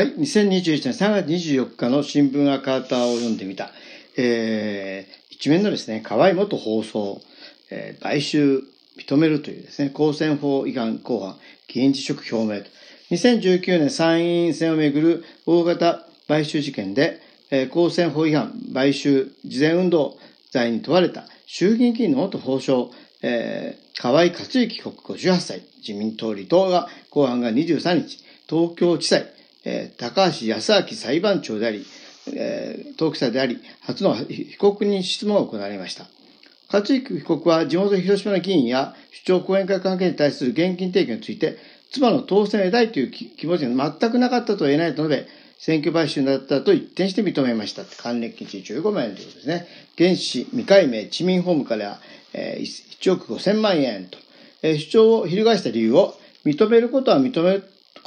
はい、2021年3月24日の新聞赤旗を読んでみた。えー、一面のですね、河合元放送、えー、買収認めるというですね、公選法違反公判、議員辞職表明と。2019年参院選をめぐる大型買収事件で、えー、公選法違反、買収、事前運動罪に問われた衆議院議員の元法相、えー、河合克行被告58歳、自民党離党が、公判が23日、東京地裁、えー、高橋康明裁判長であり、えー、当記者であり、初の被告人質問が行われました。勝育被告は地元広島の議員や首長講演会関係に対する現金提供について、妻の当選を得たいという気持ちが全くなかったと言えないと述べ、選挙買収だったと一転して認めました。還暦金15万円ということですね。原資未解明、地民法務から、えー、1億5000万円と、えー、主張を翻した理由を認めることは認め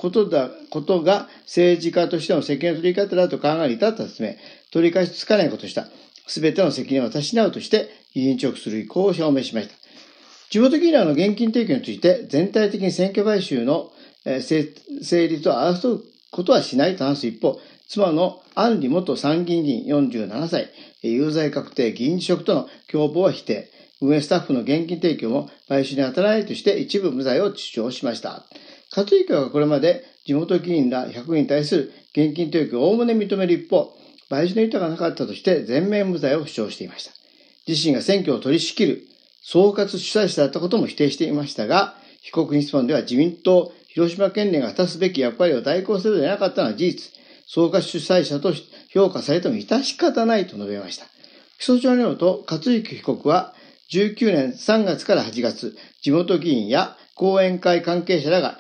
ことだ、ことが政治家としての責任の取り方だと考えに至った説明、取り返しつかないことした。すべての責任を渡しなうとして議員直する意向を表明しました。地元議員らの現金提供について全体的に選挙買収の成立を争うことはしないと話す一方、妻の安里元参議院議員47歳、有罪確定議員辞職との共謀は否定。運営スタッフの現金提供も買収に当たらないとして一部無罪を主張しました。勝池はこれまで地元議員ら100人に対する現金提供をおおむね認める一方、買収の意図がなかったとして全面無罪を主張していました。自身が選挙を取り仕切る総括主催者だったことも否定していましたが、被告人質問では自民党広島県連が果たすべき役割を代行するではなかったのは事実。総括主催者と評価されても致し方ないと述べました。起訴状によると、勝之被告は19年3月から8月、地元議員や講演会関係者らが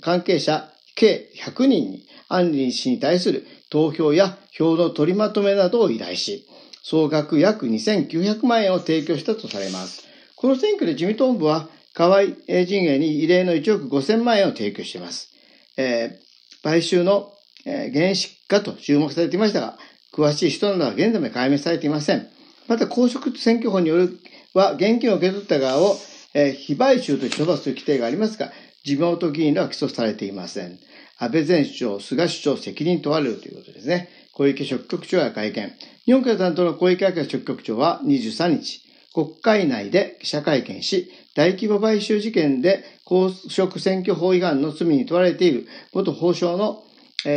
関係者計100人に安里氏に対する投票や票の取りまとめなどを依頼し、総額約2900万円を提供したとされます。この選挙で自民党本部は河合陣営に異例の1億5000万円を提供しています。えー、買収の、えー、原資かと注目されていましたが、詳しい人などは現在も解明されていません。また公職選挙法によるは現金を受け取った側を、えー、非買収と処罰する規定がありますが、地元議員らは起訴されていません。安倍前首相、菅首相責任問われるということですね。小池書記局長が会見。日本共担当の小池明書記局長は23日、国会内で記者会見し、大規模買収事件で公職選挙法違反の罪に問われている元法相の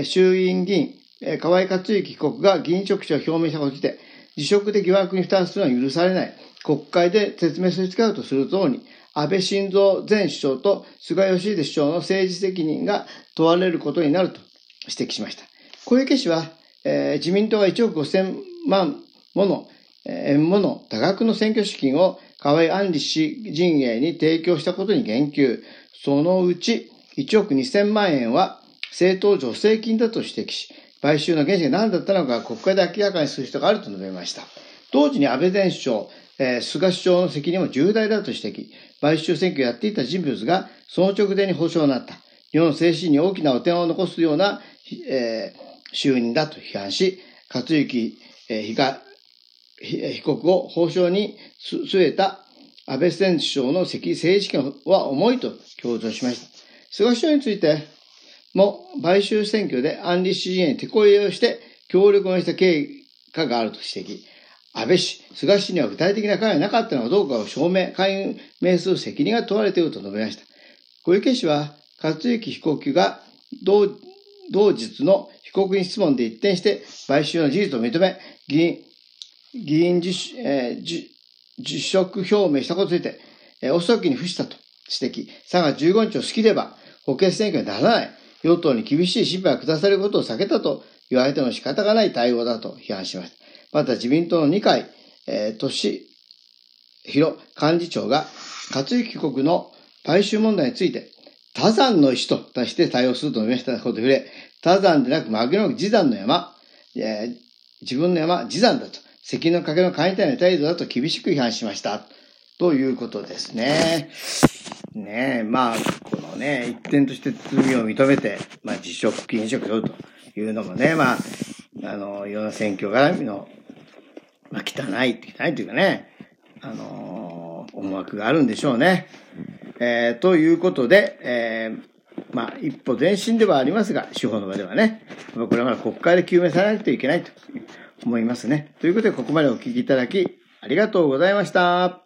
衆院議員、河合克行被告が議員職者を表明したことにて、辞職で疑惑に負担するのは許されない。国会で説明する使うとするとに、安倍晋三前首相と菅義偉首相の政治責任が問われることになると指摘しました。小池氏は、えー、自民党が1億5000万もの円もの多額の選挙資金を河合安里氏陣営に提供したことに言及。そのうち1億2000万円は政党助成金だと指摘し、買収の原資が何だったのか国会で明らかにする必要があると述べました。同時に安倍前首相、えー、菅首相の責任も重大だと指摘。買収選挙をやっていた人物がその直前に保証になった。日本政治に大きな汚点を残すような、えー、就任だと批判し、勝行、えー、被告を法証に据えた安倍前首相の政治権は重いと強調しました。菅首相についても、買収選挙で安里氏陣営に手こ入れをして協力をした経過があると指摘。安倍氏、菅氏には具体的な関与がなかったのかどうかを証明、解明する責任が問われていると述べました。小池氏は、勝行被告が同同日の被告人質問で一転して買収の事実を認め、議員、議員辞,、えー、辞辞職表明したことについて、えー、遅きに付したと指摘。3月15日を過ぎれば、補欠選挙にならない。与党に厳しい審判が下されることを避けたと言われても仕方がない対応だと批判しました。また自民党の二階、えー、俊弘幹事長が、勝行被告の買収問題について、多山の石と出して対応すると述べましたことで触れ、多山でなく紛れも地山の山、えー、自分の山、地山だと、責任のかけの簡単な態度だと厳しく批判しました。ということですね。ねえ、まあ、このね、一点として罪を認めて、まあ、実職、禁職よというのもね、まあ、あの、いろんな選挙絡みの、汚い、汚いというかね、あのー、思惑があるんでしょうね。えー、ということで、えー、まあ、一歩前進ではありますが、司法の場ではね、これはまだ国会で究明されないといけないと思いますね。ということで、ここまでお聞きいただき、ありがとうございました。